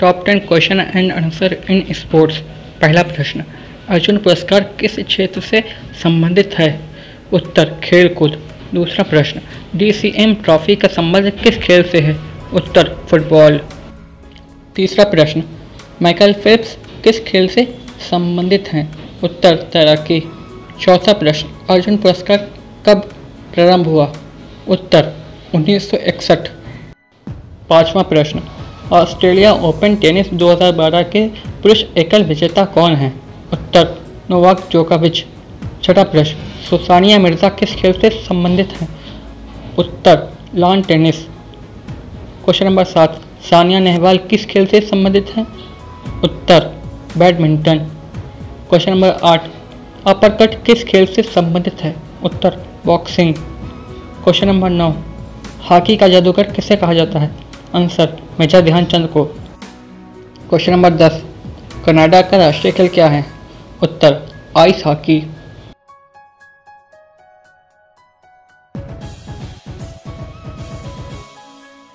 Top ten question and answer in sports पहला प्रश्न, अर्जुन पुरस्कार किस क्षेत्र से संबंधित है? उत्तर, खेलकूद। दूसरा प्रश्न डीसीएम ट्रॉफी का संबंध किस खेल से है? उत्तर फुटबॉल तीसरा प्रश्न माइकल फेप्स किस खेल से संबंधित हैं? उत्तर, तैराकी। चौथा प्रश्न, अर्जुन पुरस्कार कब प्रारंभ हुआ? उत्तर 1961 पांचवा प्रश्न ऑस्ट्रेलिया ओपन टेनिस 2012 के पुरुष एकल विजेता कौन हैं? उत्तर, नोवाक जोकोविच। छठा प्रश्न, सुसानिया मिर्ज़ा किस खेल से संबंधित हैं? उत्तर, लॉन टेनिस। क्वेश्चन नंबर सात, सानिया नेहवाल किस खेल से संबंधित हैं? उत्तर, बैडमिंटन। क्वेश्चन नंबर आठ अपर किस खेल से संबंधित है? उत्तर, बॉक्सिंग। क्वेश्चन नंबर नौ, हॉकी का जादूगर किसे कहा जाता है? आंसर मेजर ध्यानचंद को। क्वेश्चन नंबर दस, कनाडा का राष्ट्रीय खेल क्या है? उत्तर, आइस हॉकी।